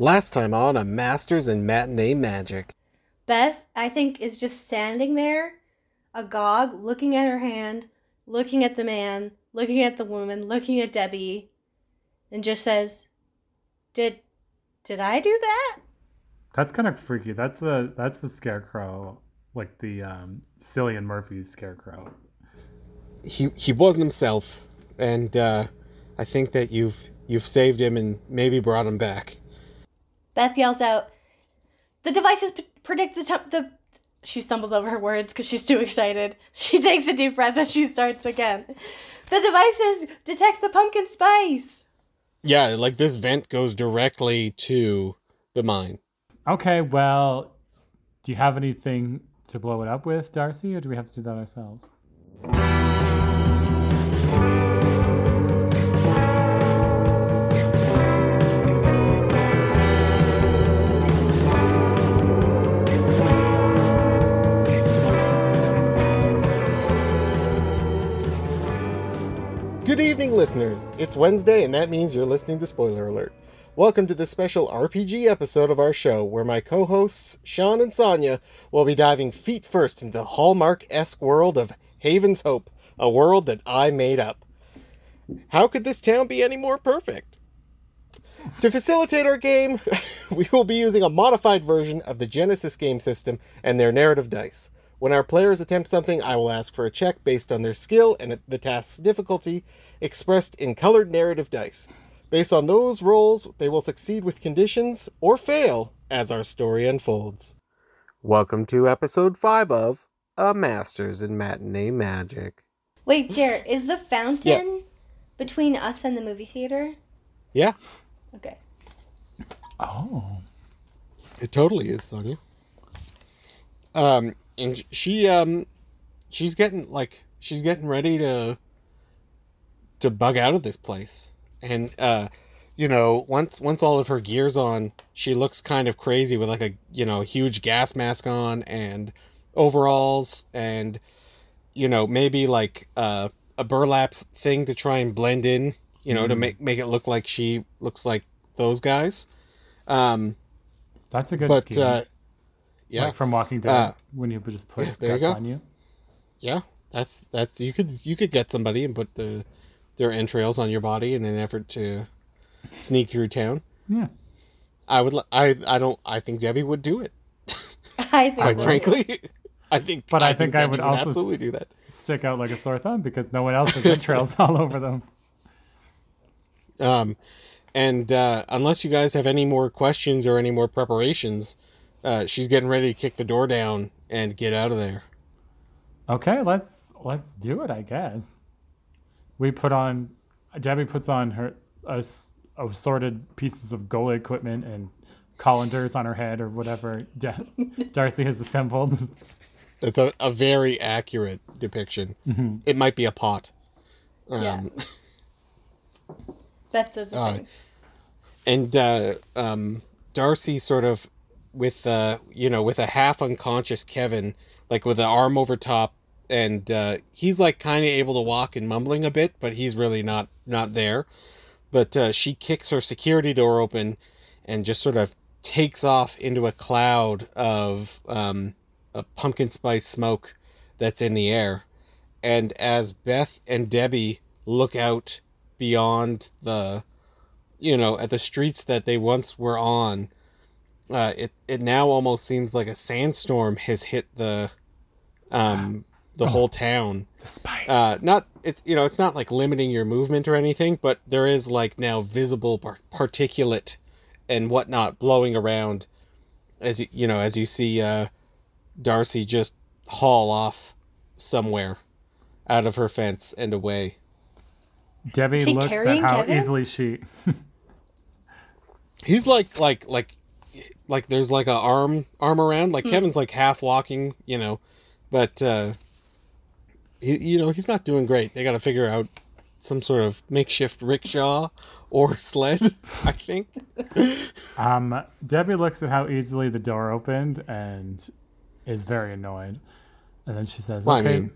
Last time on a Masters in Matinee Magic. Beth, I think, is just standing there, agog, looking at her hand, looking at the man, looking at the woman, looking at Debbie, and just says, "Did, did I do that?" That's kind of freaky. That's the that's the scarecrow, like the um, Cillian Murphy's scarecrow. He he wasn't himself, and uh, I think that you've you've saved him and maybe brought him back. Beth yells out, "The devices p- predict the t- the." She stumbles over her words because she's too excited. She takes a deep breath and she starts again. The devices detect the pumpkin spice. Yeah, like this vent goes directly to the mine. Okay, well, do you have anything to blow it up with, Darcy, or do we have to do that ourselves? Good evening, listeners. It's Wednesday, and that means you're listening to Spoiler Alert. Welcome to this special RPG episode of our show, where my co hosts, Sean and Sonia, will be diving feet first into the Hallmark esque world of Haven's Hope, a world that I made up. How could this town be any more perfect? To facilitate our game, we will be using a modified version of the Genesys game system and their narrative dice. When our players attempt something, I will ask for a check based on their skill and the task's difficulty, expressed in colored narrative dice. Based on those rolls, they will succeed with conditions or fail as our story unfolds. Welcome to episode 5 of A Masters in Matinee Magic. Wait, Jared, is the fountain between us and the movie theater? Yeah, Okay. Oh, it totally is, Sonia. Um, and she, um, she's getting, like, she's getting ready to, to bug out of this place. And, uh, you know, once once all of her gear's on, she looks kind of crazy with like a you know huge gas mask on and overalls and you know maybe like uh, a burlap thing to try and blend in, you know, to Mm. make make it look like she looks like those guys. Um, that's a good but scheme. uh, yeah, like from Walking Dead, Uh, when you just put yeah, there you go. on you. yeah, that's that's you could you could get somebody and put the their entrails on your body in an effort to sneak through town. Yeah. I would. li- I. I don't. I think Debbie would do it. I think Quite so. frankly, I think. But I think I Debbie would also absolutely s- do that. Stick out like a sore thumb because no one else has entrails all over them. Um, and uh, unless you guys have any more questions or any more preparations, uh, she's getting ready to kick the door down and get out of there. Okay, let's let's do it. I guess we put on. Debbie puts on her us assorted pieces of goalie equipment and colanders on her head or whatever Da- Darcy has assembled. It's a, a very accurate depiction. Mhm. It might be a pot. Um, Yeah. Beth does the Uh, same. and uh, um, Darcy sort of with uh, you know with a half unconscious Kevin, like with an arm over top, and uh, he's like kind of able to walk and mumbling a bit, but he's really not not there. But uh, she kicks her security door open, and just sort of takes off into a cloud of um, a pumpkin spice smoke that's in the air. And as Beth and Debbie look out beyond the you know at the streets that they once were on uh it it now almost seems like a sandstorm has hit the um the Oh. whole town The spice. uh not it's you know it's not like limiting your movement or anything but there is like now visible par- particulate and whatnot blowing around as you you know as you see uh darcy just haul off somewhere out of her fence and away Debbie She looks at how Kevin? easily she. He's like like like like there's like a arm arm around like Hmm. Kevin's like half walking, you know, but uh he, you know he's not doing great. They got to figure out some sort of makeshift rickshaw or sled. I think. Um, Debbie looks at how easily the door opened and is very annoyed. And then she says, Well, I "Okay, mean-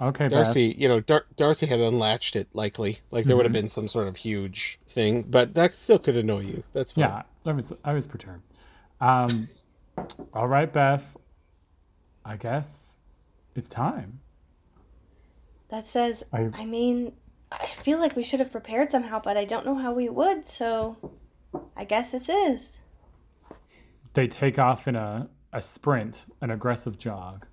Okay, Beth. Darcy, you know, Dar- Darcy had unlatched it likely. Like there would have Mhm. been some sort of huge thing, but that still could annoy you. That's fine. Yeah, I was I was perturbed. Um, all right, Beth. I guess it's time. That says, I I mean, I feel like we should have prepared somehow, but I don't know how we would, so I guess this is. they take off in a a sprint, an aggressive jog.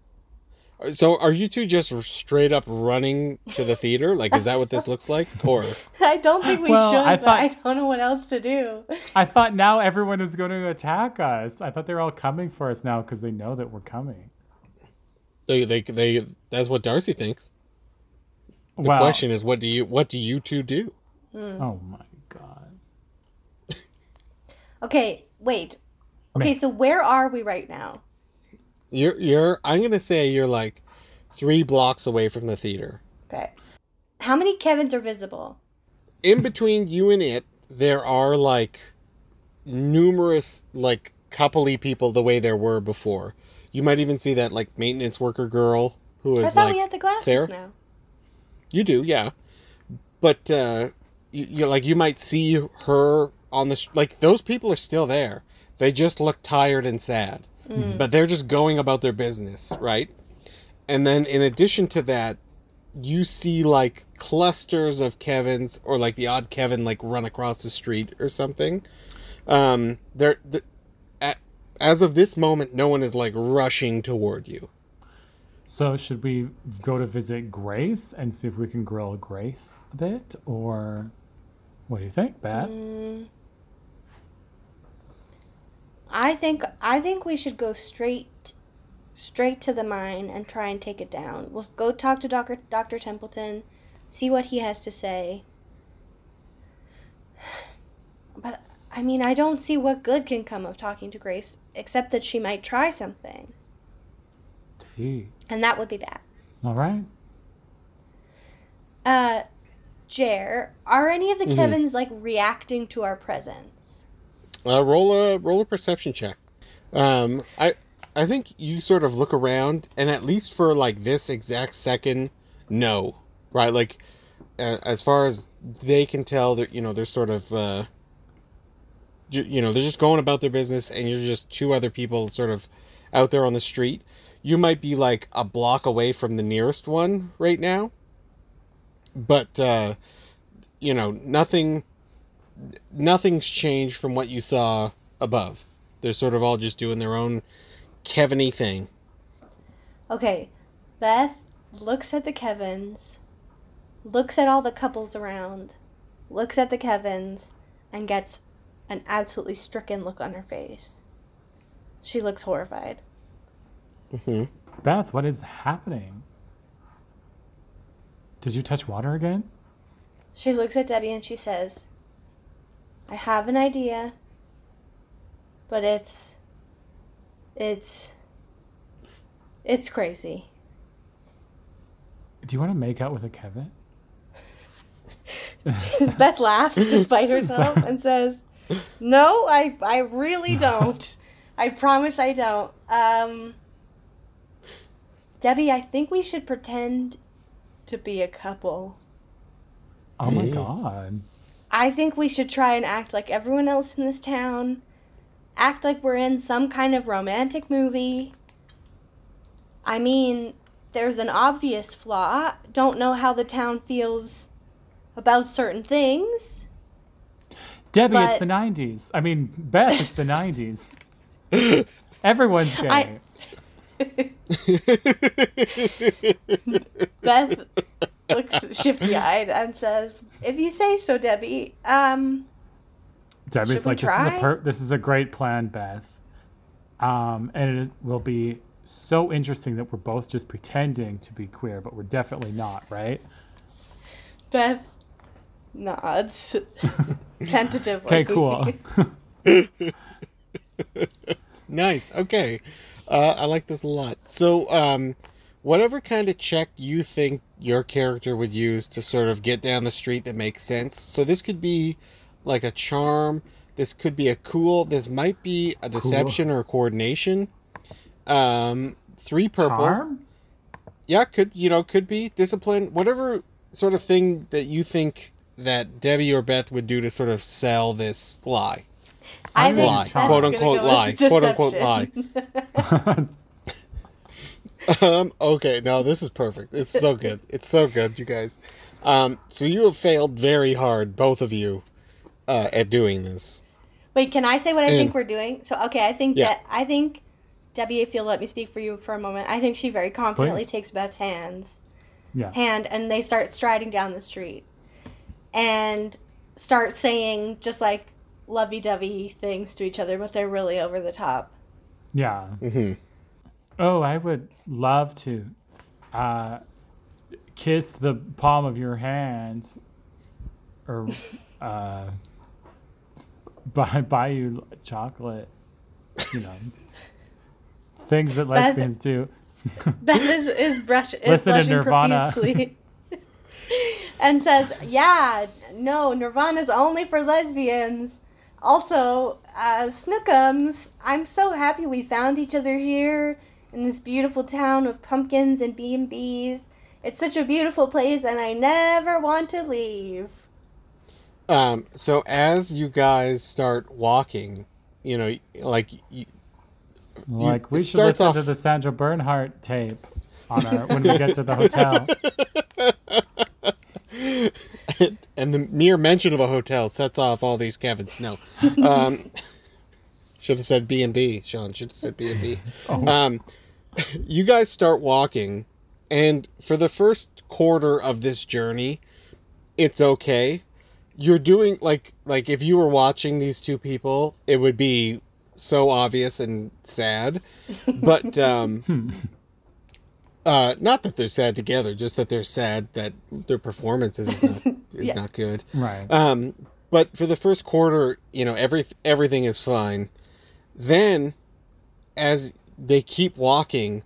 So are you two just straight up running to the theater? Like, is that what this looks like? Or I don't think we Well, should, I but thought- I don't know what else to do. I thought now everyone is going to attack us. I thought they were all coming for us now because they know that we're coming. they, they, they, that's what Darcy thinks. The well, question is, what do you, what do you two do? Hmm. oh my god. Okay, wait. Okay, Meh. so where are we right now? You're, you're, I'm gonna say you're like three blocks away from the theater. Okay. How many Kevins are visible? In between you and it, there are like numerous like coupley people the way there were before. You might even see that like maintenance worker girl who is I thought like we had the glasses Sarah? now. You do, yeah. But uh you, you like you might see her on the sh- like those people are still there. They just look tired and sad, Mm. but they're just going about their business, right? And then in addition to that, you see like clusters of Kevins or like the odd Kevin like run across the street or something. Um there th- at, as of this moment no one is like rushing toward you. So should we go to visit Grace and see if we can grill Grace a bit, or what do you think, Beth? Mm. I think I think we should go straight straight to the mine and try and take it down. We'll go talk to Dr. Dr. Templeton, see what he has to say. But I mean, I don't see what good can come of talking to Grace except that she might try something, Tea. and that would be bad. All right. Uh Jer, are any of the Mhm. Kevins like reacting to our presence? Uh, roll a roll a perception check. Um, I I think you sort of look around, and at least for like this exact second, no, right? Like, uh, as far as they can tell, that you know they're sort of, uh, you, you know, they're just going about their business, and you're just two other people sort of out there on the street. You might be like a block away from the nearest one right now, but uh, you know nothing nothing's changed from what you saw above. They're sort of all just doing their own Kevin-y thing. Okay, Beth looks at the Kevins, looks at all the couples around, looks at the Kevins, and gets an absolutely stricken look on her face. She looks horrified. hmm Beth, what is happening? Did you touch water again? She looks at Debbie and she says, I have an idea, but it's. It's. It's crazy. Do you want to make out with a Kevin? Beth laughs despite herself and says, "No, I I really don't. I promise I don't." Um Debbie, I think we should pretend to be a couple. Oh my god. I think we should try and act like everyone else in this town. Act like we're in some kind of romantic movie. I mean, there's an obvious flaw. Don't know how the town feels about certain things. Debbie, it's the 90s. I mean, Beth, it's the 90s. Everyone's gay. I- Beth looks shifty eyed and says, If you say so, Debbie, um, Debbie's Should we like, this is, a per- this is a great plan, Beth. Um, and it will be so interesting that we're both just pretending to be queer, but we're definitely not, right? Beth nods tentatively. Okay, cool. nice. Okay. Uh, I like this a lot. So, um, whatever kind of check you think your character would use to sort of get down the street that makes sense. So this could be like a charm. This could be a cool. This might be a deception or a coordination. Um, three purple. Charm? yeah, could you know could be discipline, whatever sort of thing that you think that Debbie or Beth would do to sort of sell this lie. I I'm think lie, quote unquote, go with lie, quote, unquote deception. Um, okay, no, this is perfect. It's so good. It's so good, you guys. Um, so you have failed very hard, both of you, uh, at doing this. Wait, can I say what I And- think we're doing? So, okay, I think Yeah. that I think Debbie, if you'll let me speak for you for a moment, I think she very confidently takes Beth's hands yeah. hand and they start striding down the street and start saying just like lovey-dovey things to each other, but they're really over the top. Yeah. hmm Oh, I would love to uh, kiss the palm of your hand or uh, buy, buy you chocolate. You know, things that lesbians do. Beth is is brush is Listen to Nirvana. profusely. and says, "Yeah, no, Nirvana's only for lesbians." Also, uh, Snookums, I'm so happy we found each other here in this beautiful town of pumpkins and B and B's. It's such a beautiful place, and I never want to leave. Um, so as you guys start walking, you know, like you, Like we should listen off- to the Sandra Bernhard tape on our when we get to the hotel. and the mere mention of a hotel sets off all these Kevins. No, um, should have said B and B. Sean should have said B and B. You guys start walking, and for the first quarter of this journey, it's okay. You're doing like like if you were watching these two people, it would be so obvious and sad. But um, hmm. uh, not that they're sad together, just that they're sad that their performance is not, is Yeah. not good. right. Um, but for the first quarter, you know, every everything is fine. Then, as they keep walking,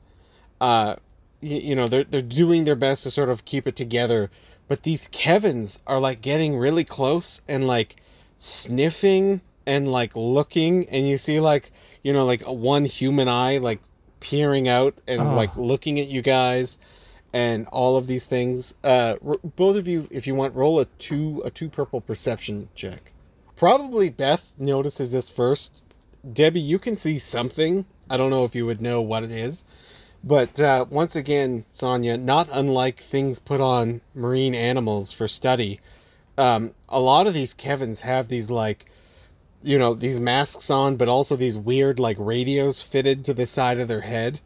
uh, you, you know, they're they're doing their best to sort of keep it together. But these Kevins are like getting really close and like sniffing and like looking, and you see like you know like a one human eye like peering out and Oh. like looking at you guys and all of these things. Uh, r- both of you, if you want, roll a two a two purple perception check. Probably Beth notices this first. Debbie, you can see something. I don't know if you would know what it is, but uh, once again, Sonia, not unlike things put on marine animals for study, um, a lot of these Kevins have these like, you know, these masks on, but also these weird like radios fitted to the side of their head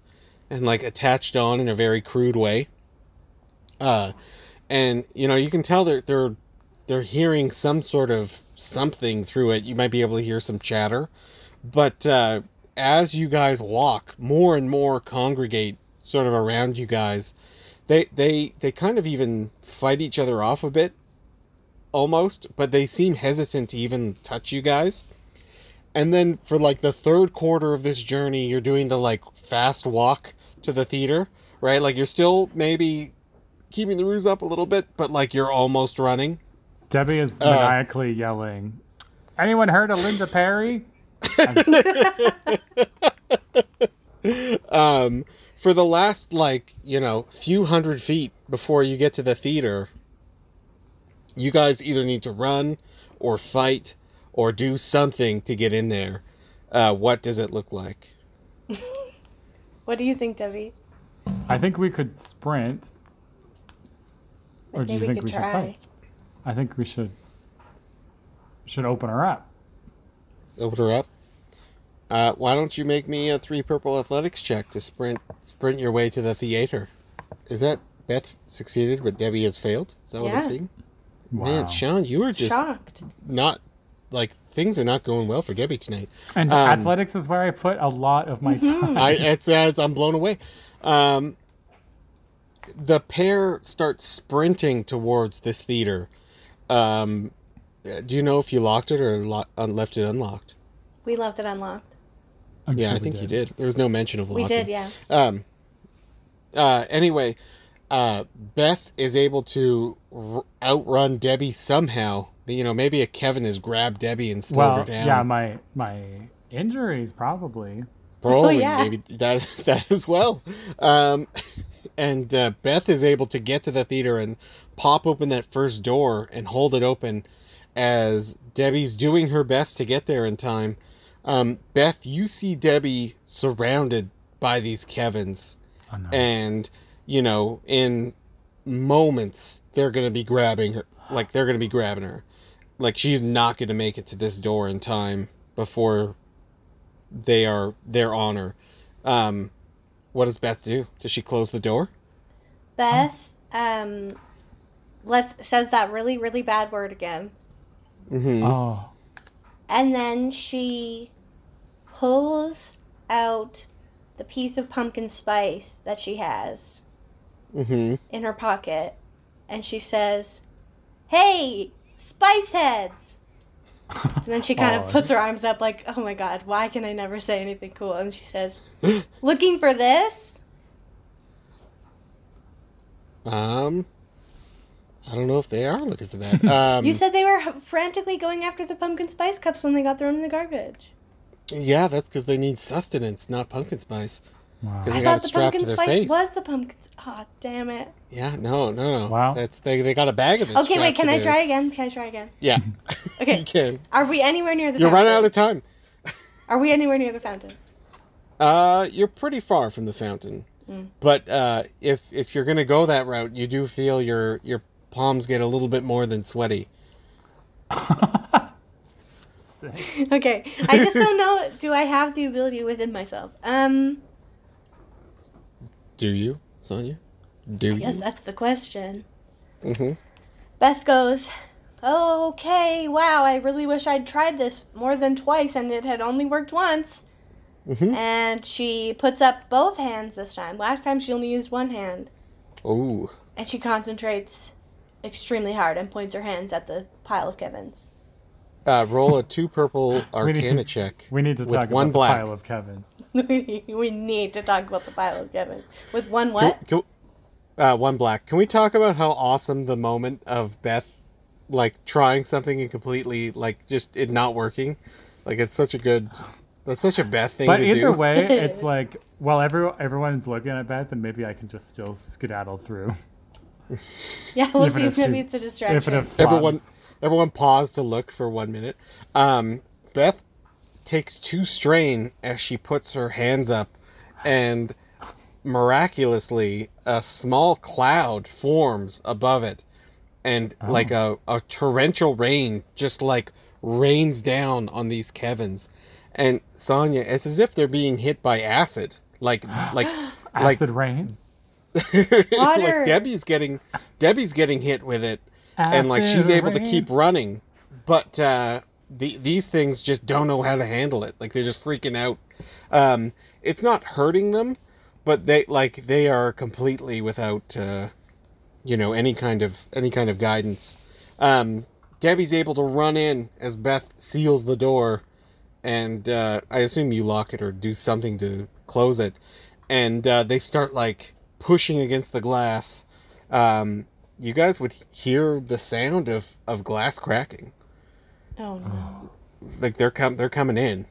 and like attached on in a very crude way. Uh, and you know you can tell they're they're they're hearing some sort of something through it. You might be able to hear some chatter, but uh, as you guys walk, more and more congregate sort of around you guys. They they they kind of even fight each other off a bit, almost, but they seem hesitant to even touch you guys. And then for like the third quarter of this journey, you're doing the like fast walk to the theater, right? Like you're still maybe keeping the ruse up a little bit, but like you're almost running. Debbie is Uh, maniacally yelling. Anyone heard of Linda Perry? um, for the last like you know few hundred feet before you get to the theater, you guys either need to run or fight or do something to get in there. Uh, what does it look like? What do you think, Debbie? I think we could sprint. Or do you think we think could we should fight? I think we should should open her up. Open her up. Uh, why don't you make me a three purple athletics check to sprint sprint your way to the theater? Is that Beth succeeded, but Debbie has failed? Is that what I'm Yeah. seeing? Wow. Man, Sean, you are just Shocked. not like things are not going well for Debbie tonight. and um, athletics is where I put a lot of my Mhm. time. I it's, it's I'm blown away. Um, the pair starts sprinting towards this theater. Um, do you know if you locked it or lo- left it unlocked? We left it unlocked. I'm yeah, sure I we think you did. did. There was no mention of locking. We did, yeah. Um. Uh. Anyway, uh, Beth is able to r- outrun Debbie somehow. You know, maybe a Kevin has grabbed Debbie and slowed her Well, down. yeah, my my injuries probably. Probably, Oh, yeah. maybe that that as well. Um, and uh, Beth is able to get to the theater and pop open that first door and hold it open as Debbie's doing her best to get there in time. Um, Beth, you see Debbie surrounded by these Kevins, Oh, no. and you know, in moments they're gonna be grabbing her, like they're gonna be grabbing her, like she's not gonna make it to this door in time before they are they're on her. Um, what does Beth do? Does she close the door? Beth, um, let's says that really really bad word again, Mm-hmm. oh, and then she pulls out the piece of pumpkin spice that she has Mm-hmm. in her pocket, and she says, "Hey, spice heads." And then she kind of puts her arms up, like, "Oh my God, why can I never say anything cool?" And she says, "Looking for this?" Um, I don't know if they are looking for that. Um, you said they were frantically going after the pumpkin spice cups when they got thrown in the garbage. yeah, that's because they need sustenance, not pumpkin spice. wow. 'Cause I got thought the pumpkin spice face. was the pumpkin. Oh, damn it. Yeah, no, no, no. Wow. That's they. They got a bag of it. Okay, wait. Can I try again? Can I try again? Yeah. Okay. you can. Are we anywhere near the You're fountain? running out of time. Are we anywhere near the fountain? Uh, you're pretty far from the fountain, Mm. but uh, if if you're gonna go that route, you do feel your your palms get a little bit more than sweaty. Okay. I just don't know. Do I have the ability within myself? Um. Do you, Sonia? Do you? Yes, you? that's the question. Mm-hmm. Beth goes, Okay, wow, I really wish I'd tried this more than twice and it had only worked once. Mm-hmm. And she puts up both hands this time. Last time she only used one hand. Oh, And she concentrates extremely hard and points her hands at the pile of Kevin's. uh, roll a two purple We need- Arcana check. we need to With talk one about black. the pile of Kevin. we need to talk about the pile of Kevin's. With one what? Can, can, uh, one black. Can we talk about how awesome the moment of Beth, like trying something and completely like just it not working? Like it's such a good. That's such a Beth thing But to either do. way, it's like while every, everyone's looking at Beth, and maybe I can just still skedaddle through. Yeah, we'll Even see if if maybe she- it's a If distraction. it. Everyone, everyone paused to look for one minute. Um, Beth takes two strain as she puts her hands up, and miraculously, a small cloud forms above it, and Oh. like a, a torrential rain just like rains down on these Kevins. And Sonya, it's as if they're being hit by acid. Like, like, like acid rain. Like Debbie's getting, Debbie's getting hit with it, and like she's Acid able to keep running. But uh the, these things just don't know how to handle it. Like they're just freaking out. Um it's not hurting them but they like they are completely without uh you know any kind of any kind of guidance. Um debbie's able to run in as beth seals the door. And uh i assume you lock it or do something to close it. And uh they start like pushing against the glass um you guys would hear the sound of of glass cracking. oh no. Like they're com- they're coming in.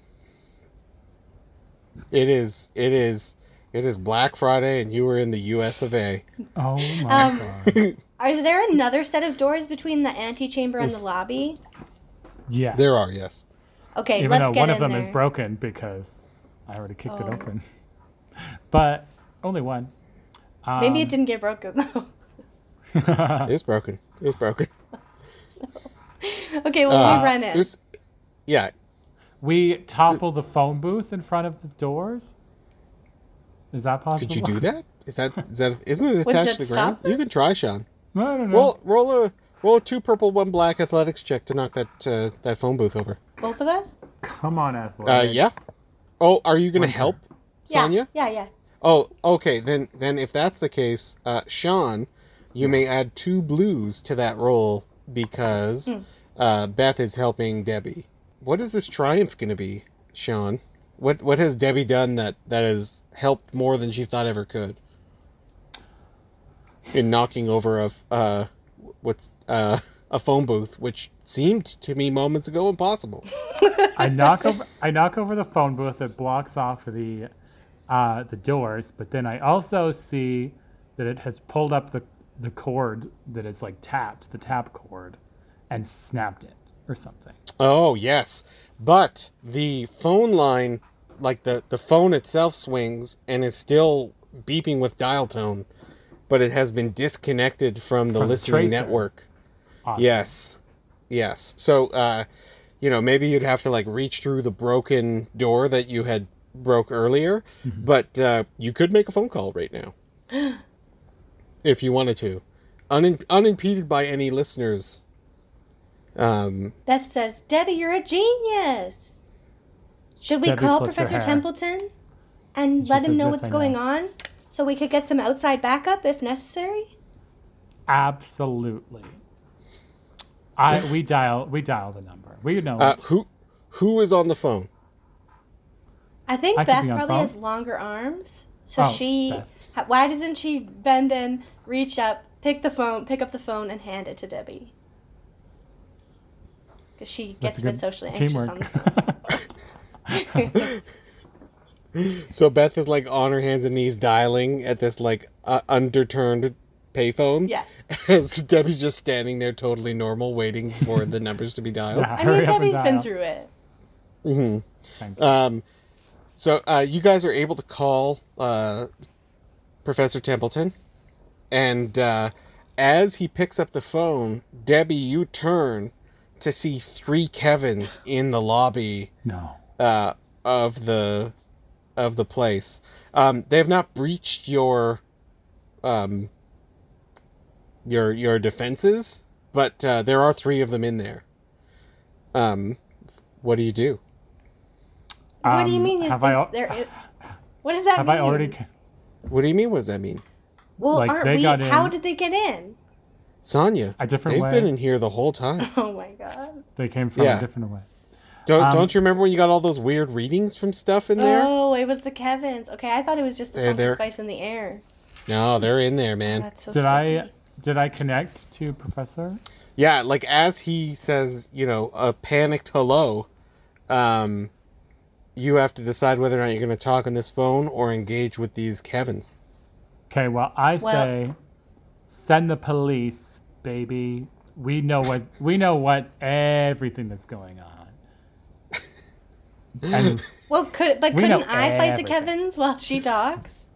It is it is it is Black Friday and you were in the US of A. Oh my Um, god. Is there another set of doors between the antechamber and the lobby? Yeah. There are, yes. Okay, Even let's though get one in of them there. is broken because I already kicked Oh. it open. But only one. Maybe it Um, didn't get broken though. It is broken. It is broken. okay, well Uh, we run in. There's yeah, we topple the phone booth in front of the doors. Is that possible? could you do that? Is that is that isn't it attached that to the ground? it? You can try, Sean. I don't know. Roll roll a roll a two purple, one black athletics check to knock that uh, that phone booth over. Both of us? Come on, Uh athletic. yeah. Oh, are you gonna Winter. help, Sonya? Yeah, yeah, yeah. Oh, okay. Then, then if that's the case, uh, Sean, you may add two blues to that roll because Hmm. uh, Beth is helping Debbie. What is this triumph going to be, Sean? What what has Debbie done that that has helped more than she thought ever could? In knocking over a uh, what's uh, a phone booth, which seemed to me moments ago impossible. I knock over I knock over the phone booth that blocks off the uh, the doors, but then I also see that it has pulled up the the cord that is like tapped, the tap cord, and snapped it or something. Oh yes, but the phone line, like the the phone itself, swings and is still beeping with dial tone, but it has been disconnected from the From the listening tracer. network. Awesome. Yes, yes. So, uh, you know, maybe you'd have to like reach through the broken door that you had broke earlier, Mhm. but uh, you could make a phone call right now if you wanted to, Un- unimpeded by any listeners. Um, Beth says, Debbie, you're a genius. Should we Debbie call Professor. Templeton and She let him know what's going know." on so we could get some outside backup if necessary? Absolutely. I we dial we dial the number. We know uh, who who is on the phone? I think I Beth probably phone. has longer arms. So Oh, she. Beth. ha- Why doesn't she bend in, reach up, pick the phone, pick up the phone, and hand it to Debbie? Because she gets That's a bit socially anxious teamwork. on the phone. So Beth is like on her hands and knees dialing at this like uh, underturned payphone. yeah. As Debbie's just standing there totally normal, waiting for the numbers to be dialed. Yeah, I hurry mean, Debbie's been through it. hmm Thank you. Um, so uh, you guys are able to call uh, Professor Templeton, and uh, as he picks up the phone, Debbie, you turn to see three Kevins in the lobby no. uh, of the of the place. Um, they have not breached your um, your your defenses, but uh, there are three of them in there. Um, what do you do? What do you Um, mean? Have I al- there what does that have mean? I already? What do you mean? What does that mean, Well, like, aren't they we? got How did they get in? Sonya? A different way. They've way. been in here the whole time. Oh my god. They came from Yeah. a different way. Don't Um, don't you remember when you got all those weird readings from stuff in there? Oh, it was the Kevins. Okay, I thought it was just the They're- pumpkin they're- spice in the air. No, they're in there, Oh, man. that's so Did I did I connect to Professor? Yeah, like as he says, you know, a panicked hello, um, you have to decide whether or not you're going to talk on this phone or engage with these Kevins. Okay, well I Well- say send the police, baby. We know what we know what everything that's going on. And Well, could but couldn't know I fight the. Kevins while she talks?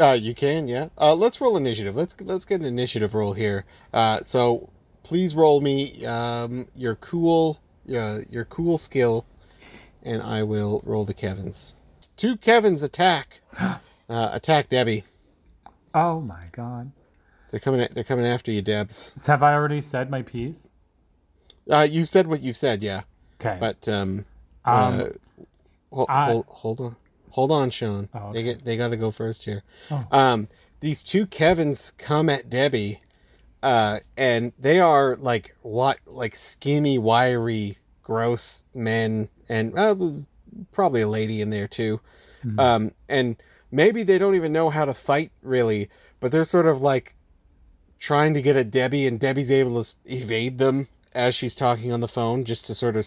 Uh, you can, yeah. Uh, let's roll initiative. Let's let's get an initiative roll here. Uh, so please roll me um, your cool, uh, your cool skill, and I will roll the Kevins. Two Kevins attack, uh, attack Debbie. oh my god. They're coming. They're coming after you, Debs. Have I already said my piece? Uh, you said what you said, yeah. Okay. But um, um, uh, hold, I- hold, hold on, hold on, Sean. Oh, They get they got to go first here. Oh. Um, these two Kevins come at Debbie, uh, and they are like what like skinny, wiry, gross men, and uh, probably a lady in there too. hmm. Um, and maybe they don't even know how to fight really, but they're sort of like trying to get at Debbie, and Debbie's able to evade them as she's talking on the phone, just to sort of,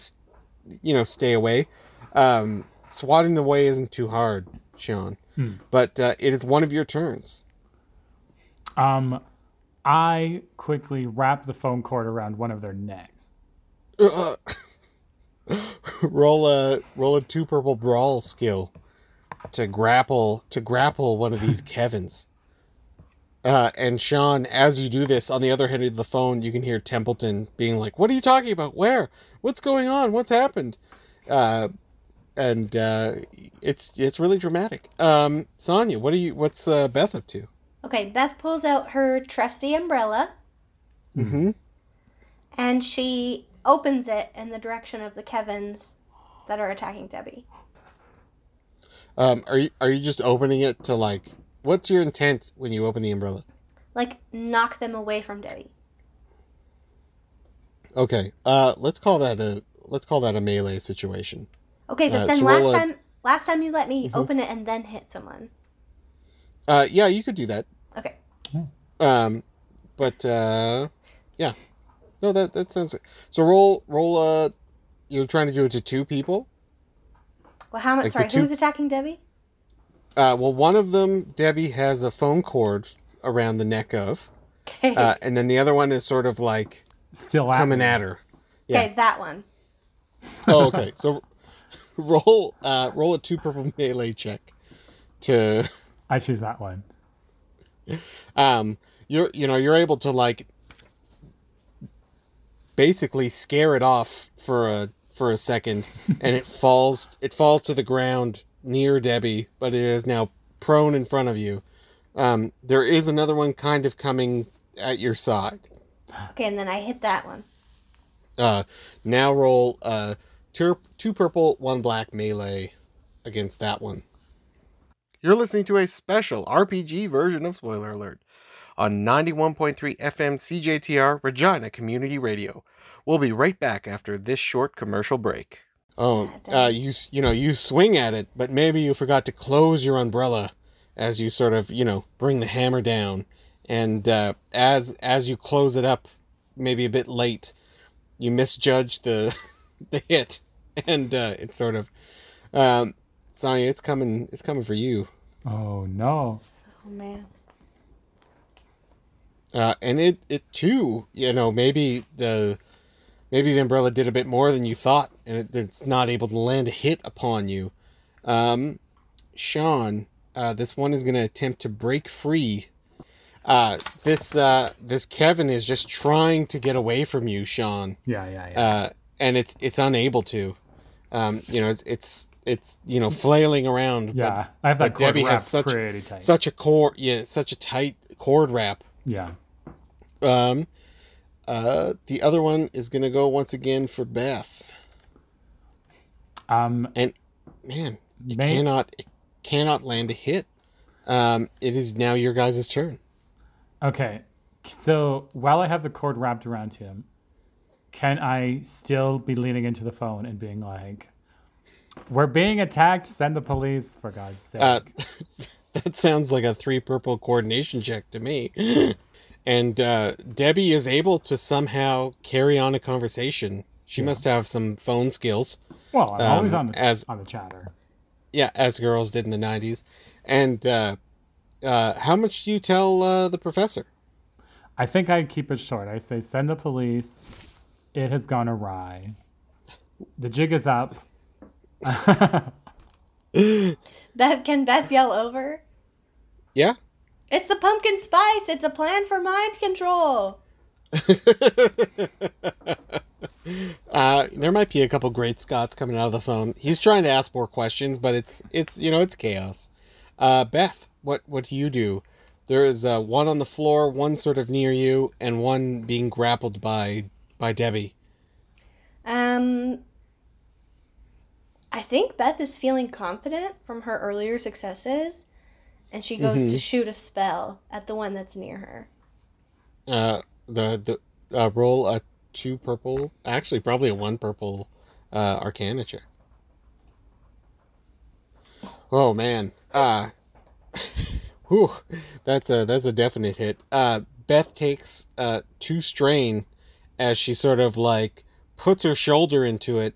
you know, stay away. Um, swatting the way isn't too hard, Sean, Hmm. but uh, it is one of your turns. um, I quickly wrap the phone cord around one of their necks. Uh, roll a roll a two purple brawl skill to grapple to grapple one of these Kevins. Uh, and Sean, as you do this, on the other end of the phone, you can hear Templeton being like, "What are you talking about? Where? What's going on? What's happened?" Uh, and uh, it's it's really dramatic. Um, Sonia, what are you? What's uh, Beth up to? Okay, Beth pulls out her trusty umbrella Mm-hmm. and she opens it in the direction of the Kevins that are attacking Debbie. Um, are you are you just opening it to like? What's your intent when you open the umbrella? Like knock them away from Debbie. Okay. Uh, let's call that a let's call that a melee situation. Okay, but Uh, then so last roll a- time last time you let me Mhm. open it and then hit someone. Uh, yeah, you could do that. Okay. Um, but uh, yeah, no, that that sounds. So roll roll. Uh, you're trying to do it to two people. Well, how much? Like sorry, two- who's attacking Debbie? Uh, well, one of them, Debbie, has a phone cord around the neck of, Okay. uh, and then the other one is sort of like Still at coming me. at her. yeah. okay, that one. Oh, okay. so roll uh, roll a two purple melee check to I choose that one. um you're you know you're able to like basically scare it off for a for a second and it falls it falls to the ground near Debbie but it is now prone in front of you. Um there is another one kind of coming at your side. Okay, and then I hit that one. uh now roll uh two, two purple one black melee against that one. You're listening to a special rpg version of spoiler alert on 91.3 fm cjtr regina community radio. We'll be right back after this short commercial break. Oh uh you you know you swing at it but maybe you forgot to close your umbrella as you sort of you know bring the hammer down. And uh, as as you close it up maybe a bit late you misjudge the the hit. And uh, it's sort of um Sonya, it's coming it's coming for you. Oh no. Oh man. Uh and it it too you know maybe the maybe the umbrella did a bit more than you thought and it, it's not able to land a hit upon you um sean uh this one is going to attempt to break free uh this uh this kevin is just trying to get away from you sean Yeah, yeah, yeah. uh, and it's it's unable to. Um, you know, it's it's it's you know flailing around. yeah. I have that but Debbie has such- pretty tight. such a cord, yeah, such a tight cord wrap. yeah. Um, uh, the other one is gonna go once again for Beth. Um and Man, it may- cannot it cannot land a hit. Um, it is now your guys' turn. Okay. So while I have the cord wrapped around him, can I still be leaning into the phone and being like, "We're being attacked. Send the police for God's sake." Uh, that sounds like a three purple coordination check to me. and uh, Debbie is able to somehow carry on a conversation. She Yeah. must have some phone skills. well, I'm always um, on the as on the chatter. yeah, as girls did in the '90s. And uh, uh, how much do you tell uh, the professor? I think I keep it short. I say, "Send the police. It has gone awry. The jig is up." Beth can Beth yell over? Yeah. It's the pumpkin spice. It's a plan for mind control. uh, there might be a couple great Scots coming out of the phone. He's trying to ask more questions, but it's it's you know it's chaos. Uh, Beth, what what do you do? There is uh, one on the floor, one sort of near you, and one being grappled by by Debbie. Um I think Beth is feeling confident from her earlier successes and she goes to Mhm. shoot a spell at the one that's near her. Uh, the the uh, roll a two purple, actually probably a one purple uh, Arcana check. Oh man, uh, whew, that's a that's a definite hit. Uh, Beth takes uh two strain as she sort of like puts her shoulder into it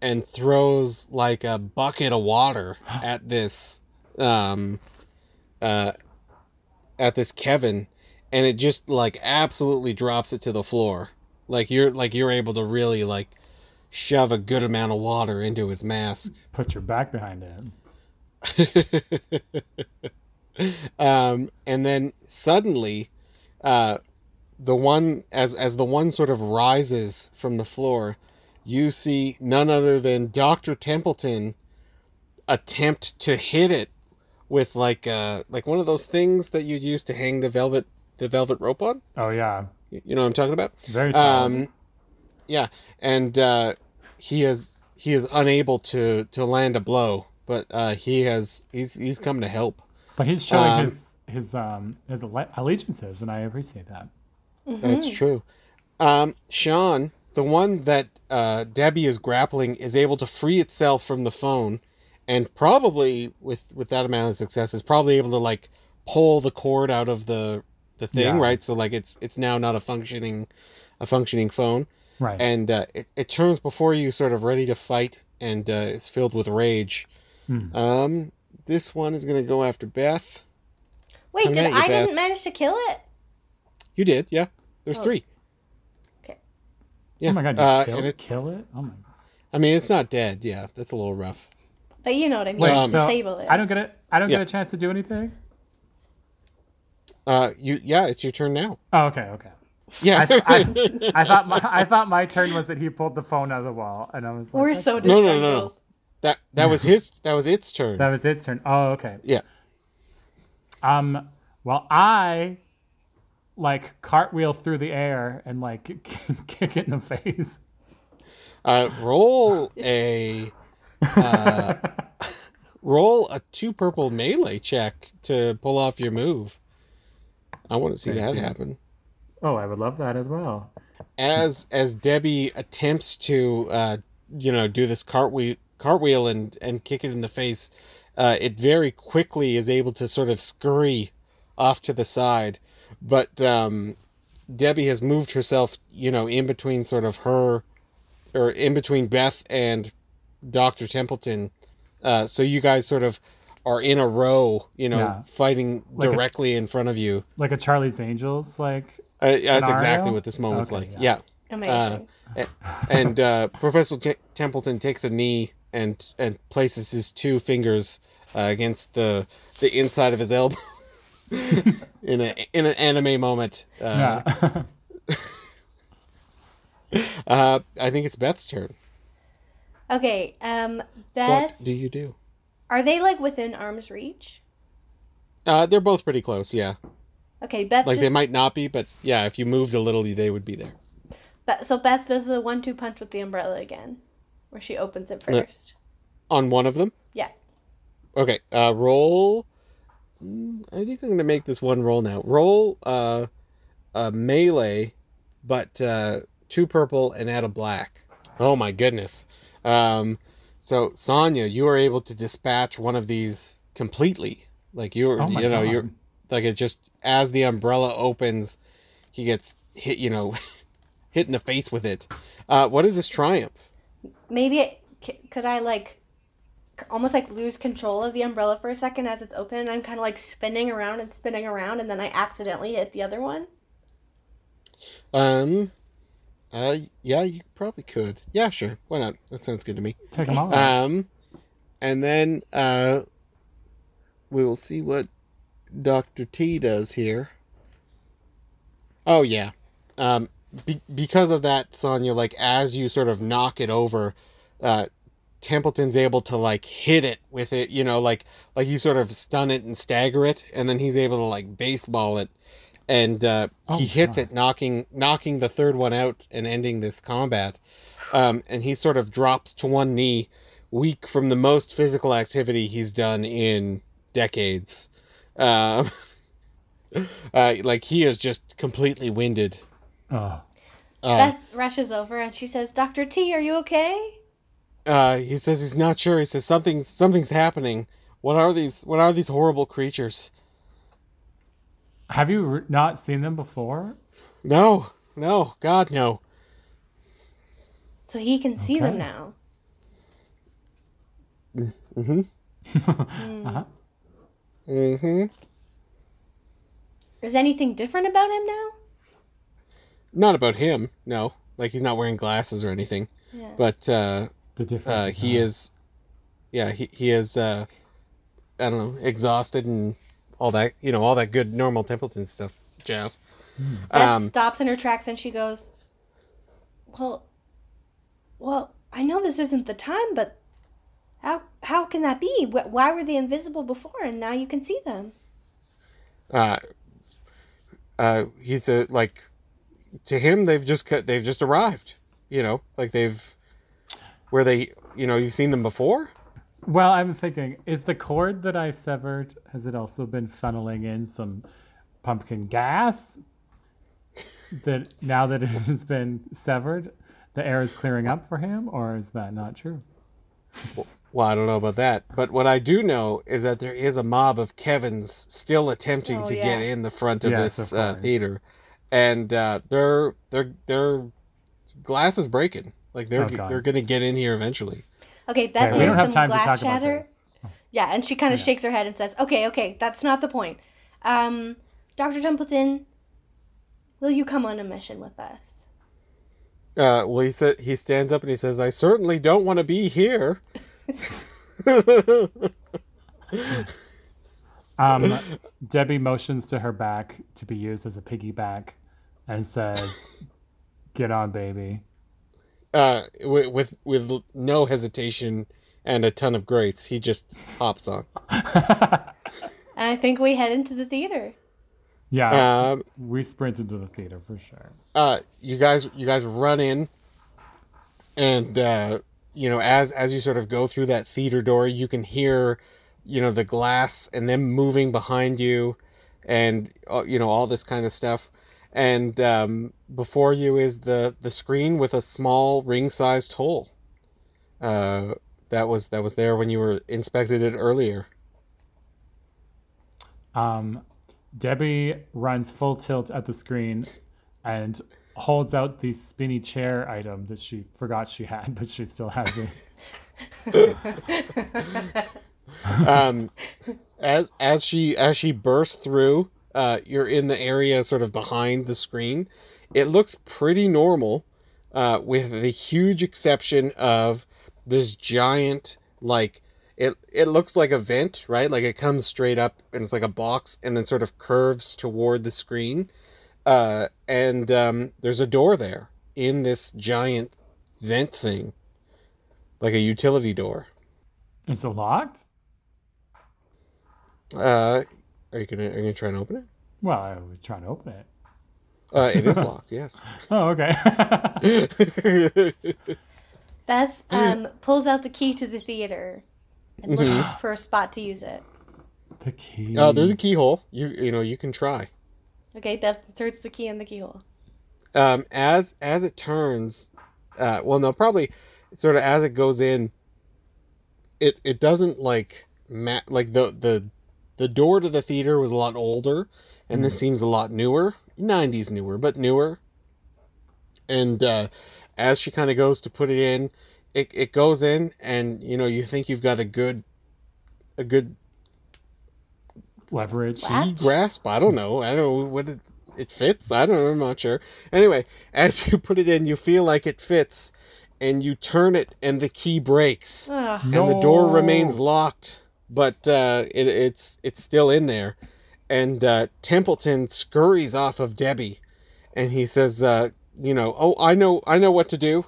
and throws like a bucket of water at this um uh at this Kevin and it just like absolutely drops it to the floor. Like you're like you're able to really like shove a good amount of water into his mask. Put your back behind it. um, and then suddenly, uh, the one as as the one sort of rises from the floor, you see none other than Doctor Templeton attempt to hit it with like uh like one of those things that you use to hang the velvet the velvet rope on. Oh yeah, You you know what I'm talking about? very solid. Um, yeah, and uh, he is he is unable to to land a blow, but uh, he has he's he's come to help. but he's showing um, his his um his allegiances, and I appreciate that. That's Mhm. true. Um, Sean, the one that uh, Debbie is grappling, is able to free itself from the phone, and probably with with that amount of success, is probably able to like pull the cord out of the the thing, Yeah. right? So like it's it's now not a functioning a functioning phone. Right. and uh, it, it turns before you sort of ready to fight and uh, is filled with rage Hmm. um this one is going to go after beth Wait, Coming did you, I Beth. didn't manage to kill it? You did, yeah. There's Oh. three. Okay. Yeah. Oh my god, you uh, kill, and kill it? Oh my I mean, it's not dead. Yeah, that's a little rough. But you know what I mean. Wait, Um, so Disable it. I don't get it. I don't Yeah. get a chance to do anything. Uh, you, yeah, it's your turn now. Oh, okay, okay. Yeah. I, I, I thought my I thought my turn was that he pulled the phone out of the wall, and I was like, We're so fine." No, no, no, no. that that was his. That was its turn. That was its turn. Oh, okay. Yeah. Um. Well, I like cartwheel through the air and like kick it in the face. Uh, roll a Uh, roll a two purple melee check to pull off your move. I want to see Thank that you. happen. oh, I would love that as well. As as Debbie attempts to uh, you know do this cartwheel cartwheel and and kick it in the face, uh, it very quickly is able to sort of scurry off to the side, but um, Debbie has moved herself you know in between sort of her or in between Beth and Doctor Templeton, uh, so you guys sort of are in a row, you know, Yeah. fighting Like a- directly in front of you. Like a Charlie's Angels, like Uh, yeah, that's exactly what this moment's Okay, like. yeah. Yeah. Amazing. and uh, Professor T- Templeton takes a knee and and places his two fingers uh, against the the inside of his elbow in a in an anime moment. Uh, yeah. uh, I think it's Beth's turn. Okay, um, Beth, What do you do? are they like within arm's reach? Uh, they're both pretty close. Yeah, Okay, Beth. like just, they might not be, but yeah, if you moved a little, they would be there. But so Beth does the one-two punch with the umbrella again, where she opens it Yeah. first. On one of them. Yeah. Okay. Uh, roll. Mm, I think I'm gonna make this one roll now. Roll uh, a melee, but uh, two purple and add a black. Oh my goodness. Um, so Sonya, you are able to dispatch one of these completely. Like you're, oh you know, God. you're like it just as the umbrella opens, he gets hit. You know, hit in the face with it. Uh, what is this triumph? Maybe it, c- could I like almost like lose control of the umbrella for a second as it's open and I'm kind of like spinning around and spinning around and then I accidentally hit the other one? Um, uh, yeah, you probably could. Yeah, sure. Why not? That sounds good to me. Take them all. Um, and then uh, we will see what Doctor T does here. Oh yeah. Um, be- because of that, Sonya, like as you sort of knock it over, uh, Templeton's able to like hit it with it. You know, like like you sort of stun it and stagger it, and then he's able to like baseball it, and uh, Oh, he hits God. it, knocking knocking the third one out and ending this combat. Um, and he sort of drops to one knee, weak from the most physical activity he's done in decades. Um, uh, like he is just completely winded. oh. Uh, Beth rushes over and she says, Dr. T, are you okay? uh, he says he's not sure. He says something something's happening. What are these? What are these horrible creatures? Have you re- not seen them before? No, no, God, no. So he can see them now. Mm-hmm. uh-huh. Mm-hmm. Is anything different about him now? Not about him. No, like he's not wearing glasses or anything. Yeah. But uh, The difference. uh, he not- is. Yeah, he he is. Uh, I don't know, exhausted and all that. You know, all that good normal Templeton stuff. Jazz. Hmm. Beth Um, stops in her tracks and she goes, "Well, well, I know this isn't the time, but how how can that be? Why were they invisible before and now you can see them?" uh, uh, he's a like to him they've just cut they've just arrived you know like they've where they you know you've seen them before Well, I'm thinking, is the cord that I severed, has it also been funneling in some pumpkin gas? That now that it has been severed, the air is clearing up for him, or is that not true? well i don't know about that but what i do know is that there is a mob of kevins still attempting Oh, to yeah. get in the front of Yes, this of uh, theater and uh, they're they're they're glass is breaking like they're Oh, they're gonna get in here eventually Okay, Beth we hears some glass talk shatter. Yeah, and she kind of Yeah. shakes her head and says, "Okay, okay, that's not the point. Um, Dr. Templeton, will you come on a mission with us? Uh, well, he said he stands up and he says, "I certainly don't want to be here." Um, Debbie motions to her back to be used as a piggyback and says, "Get on, baby." Uh, with, with with no hesitation and a ton of grace, he just hops on. I think we head into the theater. yeah, Um, we sprint into the theater for sure. uh, you guys, you guys run in, and uh, you know, as as you sort of go through that theater door, you can hear, you know, the glass and them moving behind you, and uh, you know all this kind of stuff. And um, before you is the the screen with a small ring-sized hole. Uh, that was that was there when you were inspected it earlier. Um, Debbie runs full tilt at the screen and holds out the spinny chair item that she forgot she had, but she still has it. um, as as she as she bursts through, uh, you're in the area sort of behind the screen. It looks pretty normal, uh, with the huge exception of this giant like it it looks like a vent, right? Like it comes straight up and it's like a box and then sort of curves toward the screen. Uh, and um, there's a door there in this giant vent thing, like a utility door. Is it locked? Uh, are you gonna are you gonna try and open it? Well, I was trying to open it. Uh, it is locked. Yes. Oh, okay. Beth um, pulls out the key to the theater and looks for a spot to use it. the key. uh, there's a keyhole. You you know you can try. Okay, Beth inserts the key in the keyhole. Um, as as it turns, uh, well, no, probably sort of as it goes in. It it doesn't like ma- like the the the door to the theater was a lot older, and this seems a lot newer. '90s newer, but newer. And uh, as she kind of goes to put it in, it it goes in, and you know you think you've got a good a good leverage. key Latch? grasp. I don't know. I don't know what it, it fits. I don't know. I'm not sure. Anyway, as you put it in, you feel like it fits, and you turn it, and the key breaks, Ugh. and the door remains locked, but uh, it, it's it's still in there. And uh, Templeton scurries off of Debbie, and he says, uh, "You know, oh, I know, I know what to do."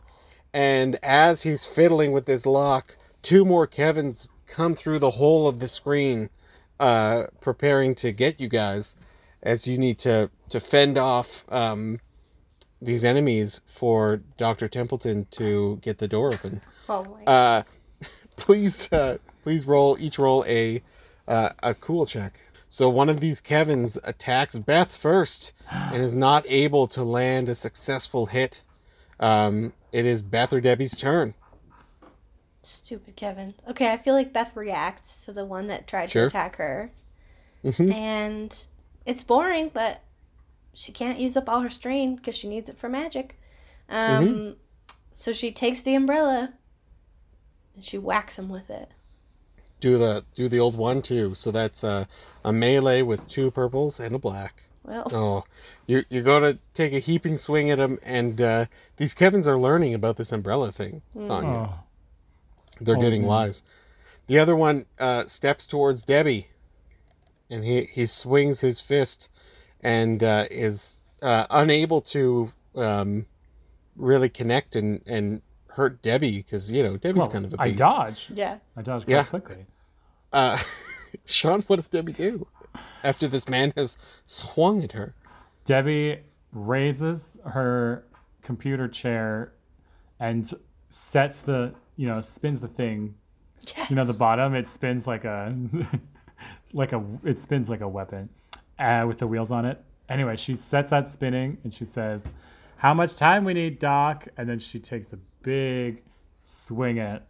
And as he's fiddling with this lock, two more Kevins come through the hole of the screen, uh, preparing to get you guys, as you need to to fend off um, these enemies for Doctor Templeton to get the door open. Oh my. Uh, please, uh, please roll each roll a uh, a cool check. So one of these Kevins attacks Beth first and is not able to land a successful hit. Um, it is Beth or Debbie's turn. Stupid Kevin. Okay, I feel like Beth reacts to the one that tried Sure. to attack her. Mhm. And it's boring, but she can't use up all her strain because she needs it for magic. Um, Mm-hmm. So she takes the umbrella and she whacks him with it. Do the do the old one too. So that's uh, a melee with two purples and a black. Well, Oh, you you go to take a heaping swing at him, and uh, these Kevins are learning about this umbrella thing, Sonya. Oh, They're Oh, getting man. wise. The other one uh, steps towards Debbie, and he, he swings his fist, and uh, is uh, unable to um, really connect and, and hurt Debbie because you know Debbie's well, kind of a I beast. I dodge. yeah. I dodge Yeah. quickly. Uh, Sean, what does Debbie do after this man has swung at her? Debbie raises her computer chair and sets the, you know, spins the thing. Yes. You know, the bottom, it spins like a, like a, it spins like a weapon uh, with the wheels on it. Anyway, she sets that spinning and she says, How much time we need, Doc? And then she takes a big swing at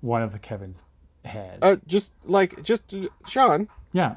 one of the Kevin's heads. Uh, just like just uh, Sean, yeah.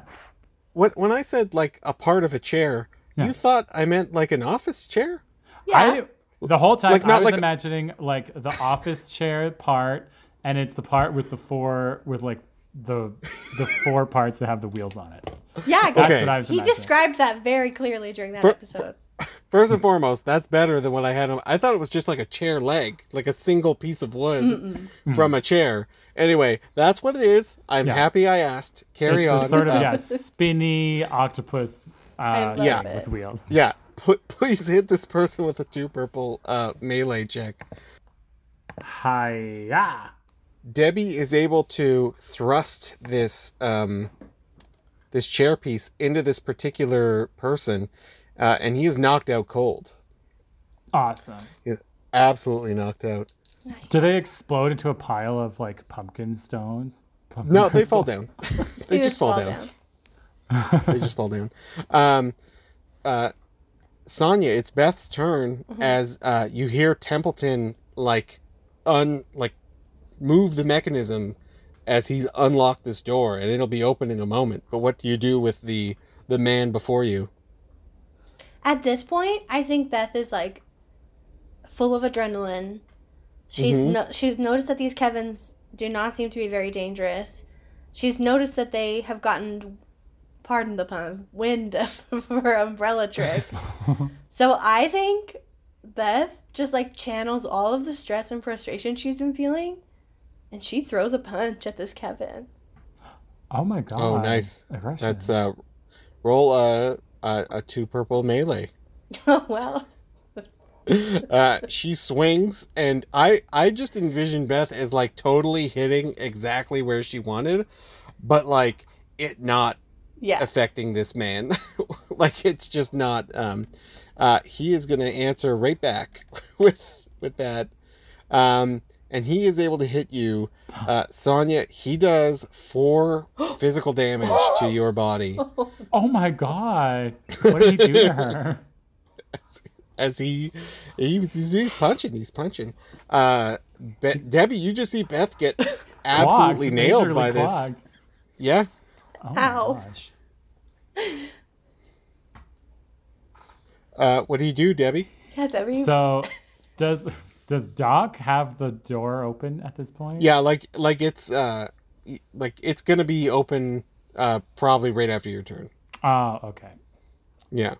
when when I said like a part of a chair, Yeah. you thought I meant like an office chair? Yeah. I the whole time Like, I not was like a- imagining like the office chair part, and it's the part with the four with like the the four parts that have the wheels on it. Yeah, That's Okay. what I was he imagining. described that very clearly during that For- episode. First and foremost, that's better than what I had. on- I thought it was just like a chair leg, like a single piece of wood Mm-mm. Hmm. from a chair. Anyway, that's what it is. I'm Yeah. happy I asked. Carry it's on. the sort of Uh, yeah, spinny octopus uh, Yeah. it. with wheels. Yeah, pl- please hit this person with a two purple uh, melee check. Hiya! Debbie is able to thrust this um, this chair piece into this particular person, uh, and he is knocked out cold. Awesome. Absolutely knocked out. Nice. Do they explode into a pile of like pumpkin stones? Pumpkin No, they fall down. they He just fall down. they just fall down. Um, uh, Sonya, it's Beth's turn Mhm. as uh, you hear Templeton like un like move the mechanism as he's unlocked this door, and it'll be open in a moment. But what do you do with the the man before you? At this point, I think Beth is like full of adrenaline. She's Mhm. no, she's noticed that these Kevins do not seem to be very dangerous. She's noticed that they have gotten, pardon the pun, wind of her umbrella trick. so I think Beth just like channels all of the stress and frustration she's been feeling, and she throws a punch at this Kevin. oh my god. Oh, nice. Aggression. That's uh, roll a a, a two purple melee. Oh well. uh, she swings, and I I just envision Beth as like totally hitting exactly where she wanted, but like it not Yeah. affecting this man. like it's just not. Um, uh, he is going to answer right back with with that, um, and he is able to hit you, uh, Sonya. He does four physical damage to your body oh my god. What did he do to her? as he, he he's punching. He's punching. Uh, Be- Debbie, you just see Beth get absolutely Clogged, nailed majorly by this. Yeah. Oh Ow. gosh. Uh, what do you do, Debbie? yeah, Debbie. So does does Doc have the door open at this point? Yeah, like like it's uh like it's gonna be open uh probably right after your turn. Oh, okay. Yeah.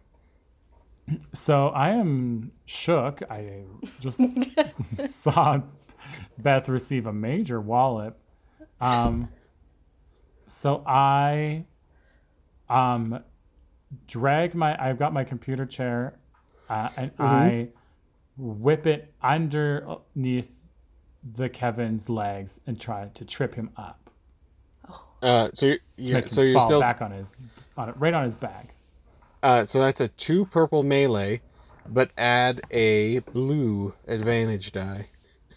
So I am shook. I just saw Beth receive a major wallop. Um, so I um, drag my, I've got my computer chair uh, and I whip it underneath the Kevin's legs and try to trip him up. Uh so you're, yeah, so you're still back on his, on it, right on his back. uh so that's a two purple melee, but add a blue advantage die.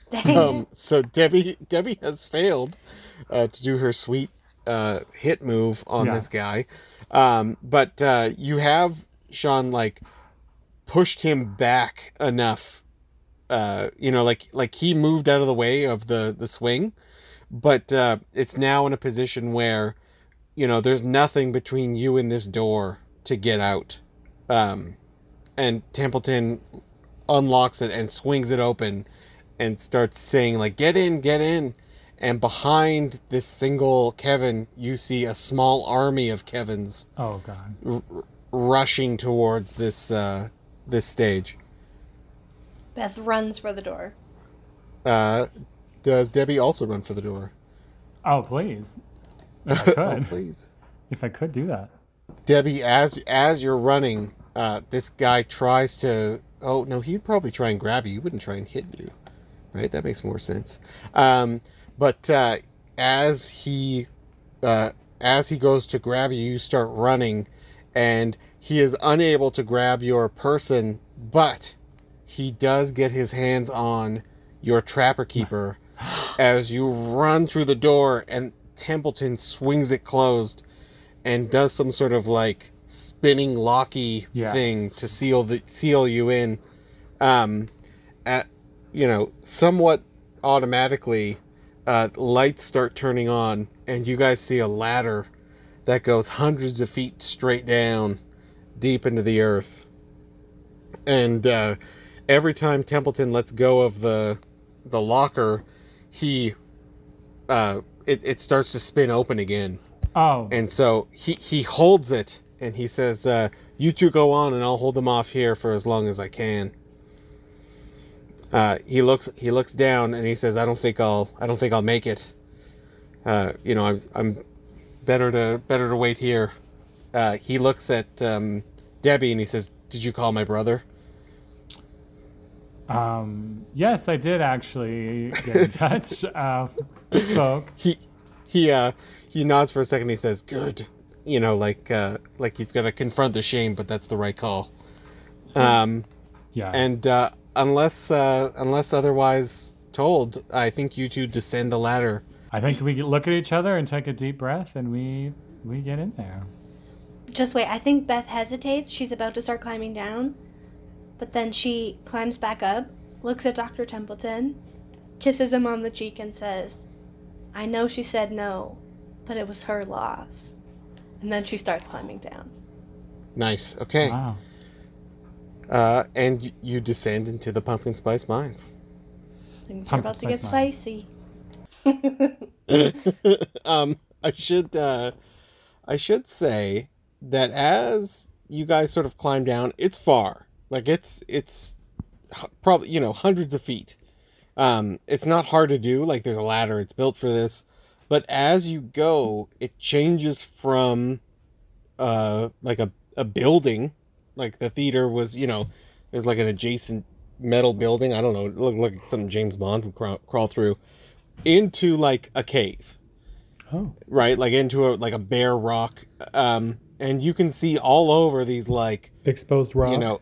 Dang Um so Debbie Debbie has failed uh to do her sweet uh hit move on Yeah. this guy. Um but uh you have Sean like pushed him back enough uh you know like like he moved out of the way of the the swing but uh it's now in a position where you know there's nothing between you and this door to get out um and templeton unlocks it and swings it open and starts saying like get in get in and behind this single kevin you see a small army of kevins Oh God. r- rushing towards this uh this stage Beth runs for the door. uh does debbie also run for the door Oh, please. If I oh could. please if I could do that. Debbie, as as you're running, uh, this guy tries to. Oh no, he'd probably try and grab you. He wouldn't try and hit you, right? That makes more sense. Um, but uh, as he uh, as he goes to grab you, you start running, and he is unable to grab your person, but he does get his hands on your trapper keeper as you run through the door, and Templeton swings it closed and does some sort of like spinning locky Yes. thing to seal the seal you in um at you know somewhat automatically uh lights start turning on and you guys see a ladder that goes hundreds of feet straight down deep into the earth and uh every time templeton lets go of the the locker he uh it, it starts to spin open again Oh, And so he he holds it and he says, uh, "You two go on, and I'll hold them off here for as long as I can." Uh, he looks he looks down and he says, "I don't think I'll I don't think I'll make it. Uh, you know, I'm I'm better to better to wait here." Uh, he looks at um, Debbie and he says, "Did you call my brother?" um, yes, I did actually get in touch. Uh, spoke. He he uh he nods for a second. He says, "Good." You know, like uh, like he's gonna confront the shame, but that's the right call. Um. Yeah. And uh, unless uh, unless otherwise told, I think you two descend the ladder. I think we look at each other and take a deep breath, and we we get in there. Just wait, I think Beth hesitates. She's about to start climbing down. But then she climbs back up, looks at Dr. Templeton, kisses him on the cheek, and says, I know she said no, but it was her loss. And then she starts climbing down. Nice. Okay. Wow. Uh, and y- you descend into the pumpkin spice mines. Things are about to get spice spicy. um, I should uh, I should say that as you guys sort of climb down, it's far. Like it's it's probably you know hundreds of feet. Um, it's not hard to do. Like there's a ladder. It's built for this. But as you go, it changes from uh like a a building, like the theater was. You know, there's like an adjacent metal building. I don't know. Look like something James Bond would crawl, crawl through into like a cave Oh. right like into a like a bare rock um and you can see all over these like Exposed rock. you know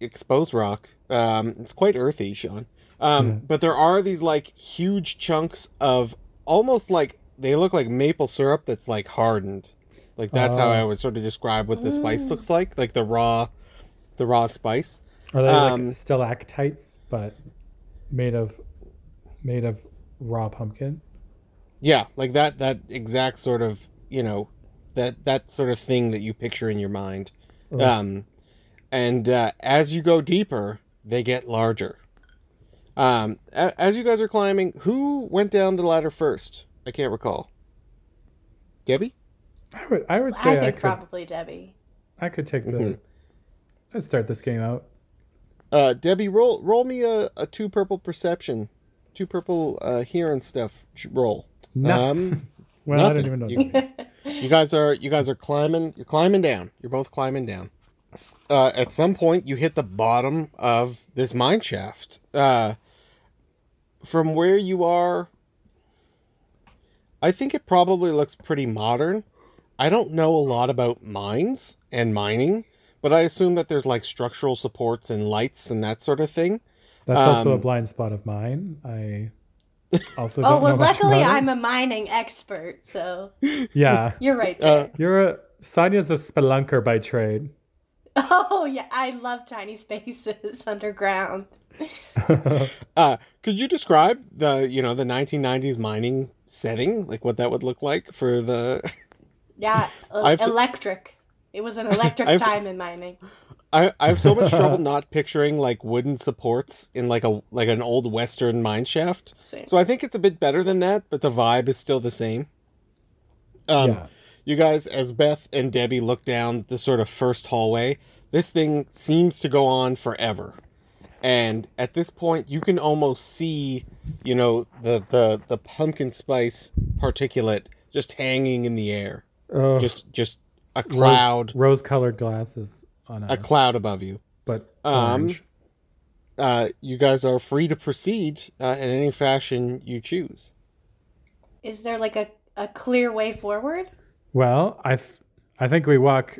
exposed rock um it's quite earthy sean um Yeah. but there are these like huge chunks of almost like they look like maple syrup that's like hardened like that's how Oh. i would sort of describe what the spice Mm. looks like like the raw the raw spice Are they Um, like stalactites, but made of made of raw pumpkin? Yeah, like that that exact sort of, you know, that that sort of thing that you picture in your mind. Ugh. Um and uh, as you go deeper, they get larger. Um a- as you guys are climbing, who went down the ladder first? I can't recall. Debbie? I would I would say I, think could probably Debbie. I could take the Mhm. I'd start this game out. Uh Debbie, roll roll me a, a two purple perception. Two purple uh here and stuff roll. No. Um well, I don't even know. You- You guys are you guys are climbing. You're climbing down. You're both climbing down. Uh, at some point, you hit the bottom of this mine shaft. Uh, from where you are, I think it probably looks pretty modern. I don't know a lot about mines and mining, but I assume that there's like structural supports and lights and that sort of thing. That's also a Um, blind spot of mine. I also oh well, luckily. I'm a mining expert, so Yeah. you're right. Uh, You're a Sonia's a spelunker by trade. oh yeah, I love tiny spaces underground. Uh, could you describe the you know the 1990s mining setting, like what that would look like for the? Yeah, I've s- electric. It was an electric I've- time in mining. I, I have so much trouble not picturing like wooden supports in like a like an old western mine shaft. Same. So I think it's a bit better than that, but the vibe is still the same. Um, yeah. you guys, as Beth and Debbie look down the sort of first hallway, this thing seems to go on forever. And at this point, you can almost see, you know, the the the pumpkin spice particulate just hanging in the air, Oh, just just a cloud, rose colored glasses on a, a cloud above you. but Um, orange. Uh, you guys are free to proceed uh, in any fashion you choose. Is there like a, a clear way forward? Well, I th- I think we walk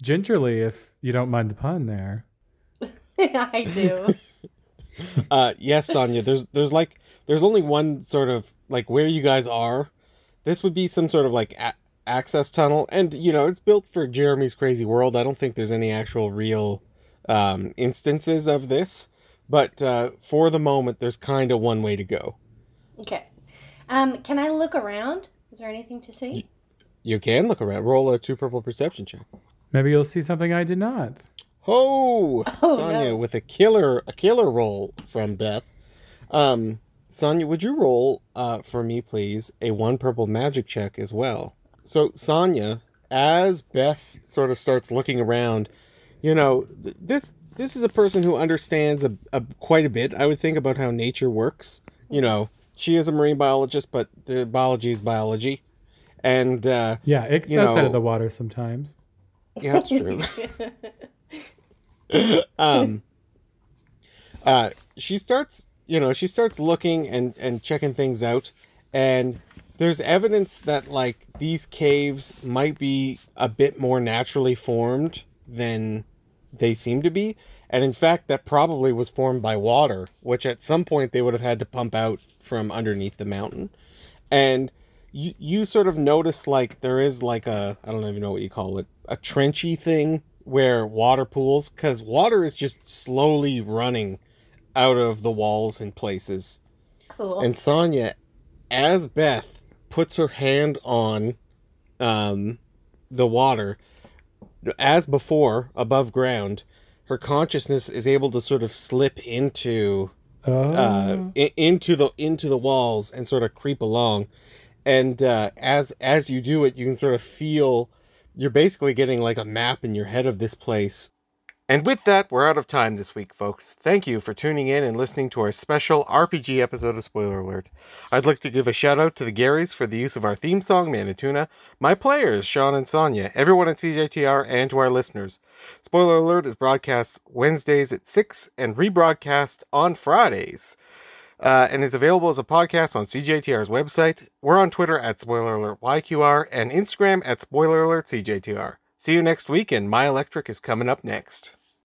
gingerly if you don't mind the pun there. I do. Uh, yes, Sonia. There's there's like there's only one sort of like where you guys are. This would be some sort of like a- access tunnel, and you know it's built for Jeremy's crazy world. I don't think there's any actual real um, instances of this, but uh, for the moment, there's kind of one way to go. okay. Um, can I look around? Is there anything to see? You can look around. Roll a two purple perception check. Maybe you'll see something I did not. Oh, Oh, Sonia no. with a killer a killer roll from Beth. Um, Sonia, would you roll uh, for me, please, a one purple magic check as well, so Sonya, as Beth sort of starts looking around, you know, th- this this is a person who understands a, a quite a bit. I would think about how nature works. You know, she is a marine biologist, but the biology is biology, and uh, Yeah, it's You outside know- of the water sometimes. yeah, that's true. um, uh, she starts, you know, she starts looking and and checking things out, and there's evidence that like these caves might be a bit more naturally formed than they seem to be, and in fact, that probably was formed by water, which at some point they would have had to pump out from underneath the mountain, and. You, you sort of notice like there is like a I don't even know what you call it a trenchy thing where water pools because water is just slowly running out of the walls in places cool. and sonya as beth puts her hand on um, the water as before above ground her consciousness is able to sort of slip into Oh, uh, i- into the into the walls and sort of creep along. And uh, as as you do it, you can sort of feel you're basically getting like a map in your head of this place. And with that, we're out of time this week, folks. Thank you for tuning in and listening to our special RPG episode of Spoiler Alert. I'd like to give a shout out to the Garys for the use of our theme song, Manituna, my players, Sean and Sonia, everyone at CJTR, and to our listeners. Spoiler Alert is broadcast Wednesdays at 6 and rebroadcast on Fridays. Uh, and it's available as a podcast on CJTR's website. We're on Twitter at Spoiler Alert YQR and Instagram at Spoiler Alert CJTR. See you next week, and My Electric is coming up next.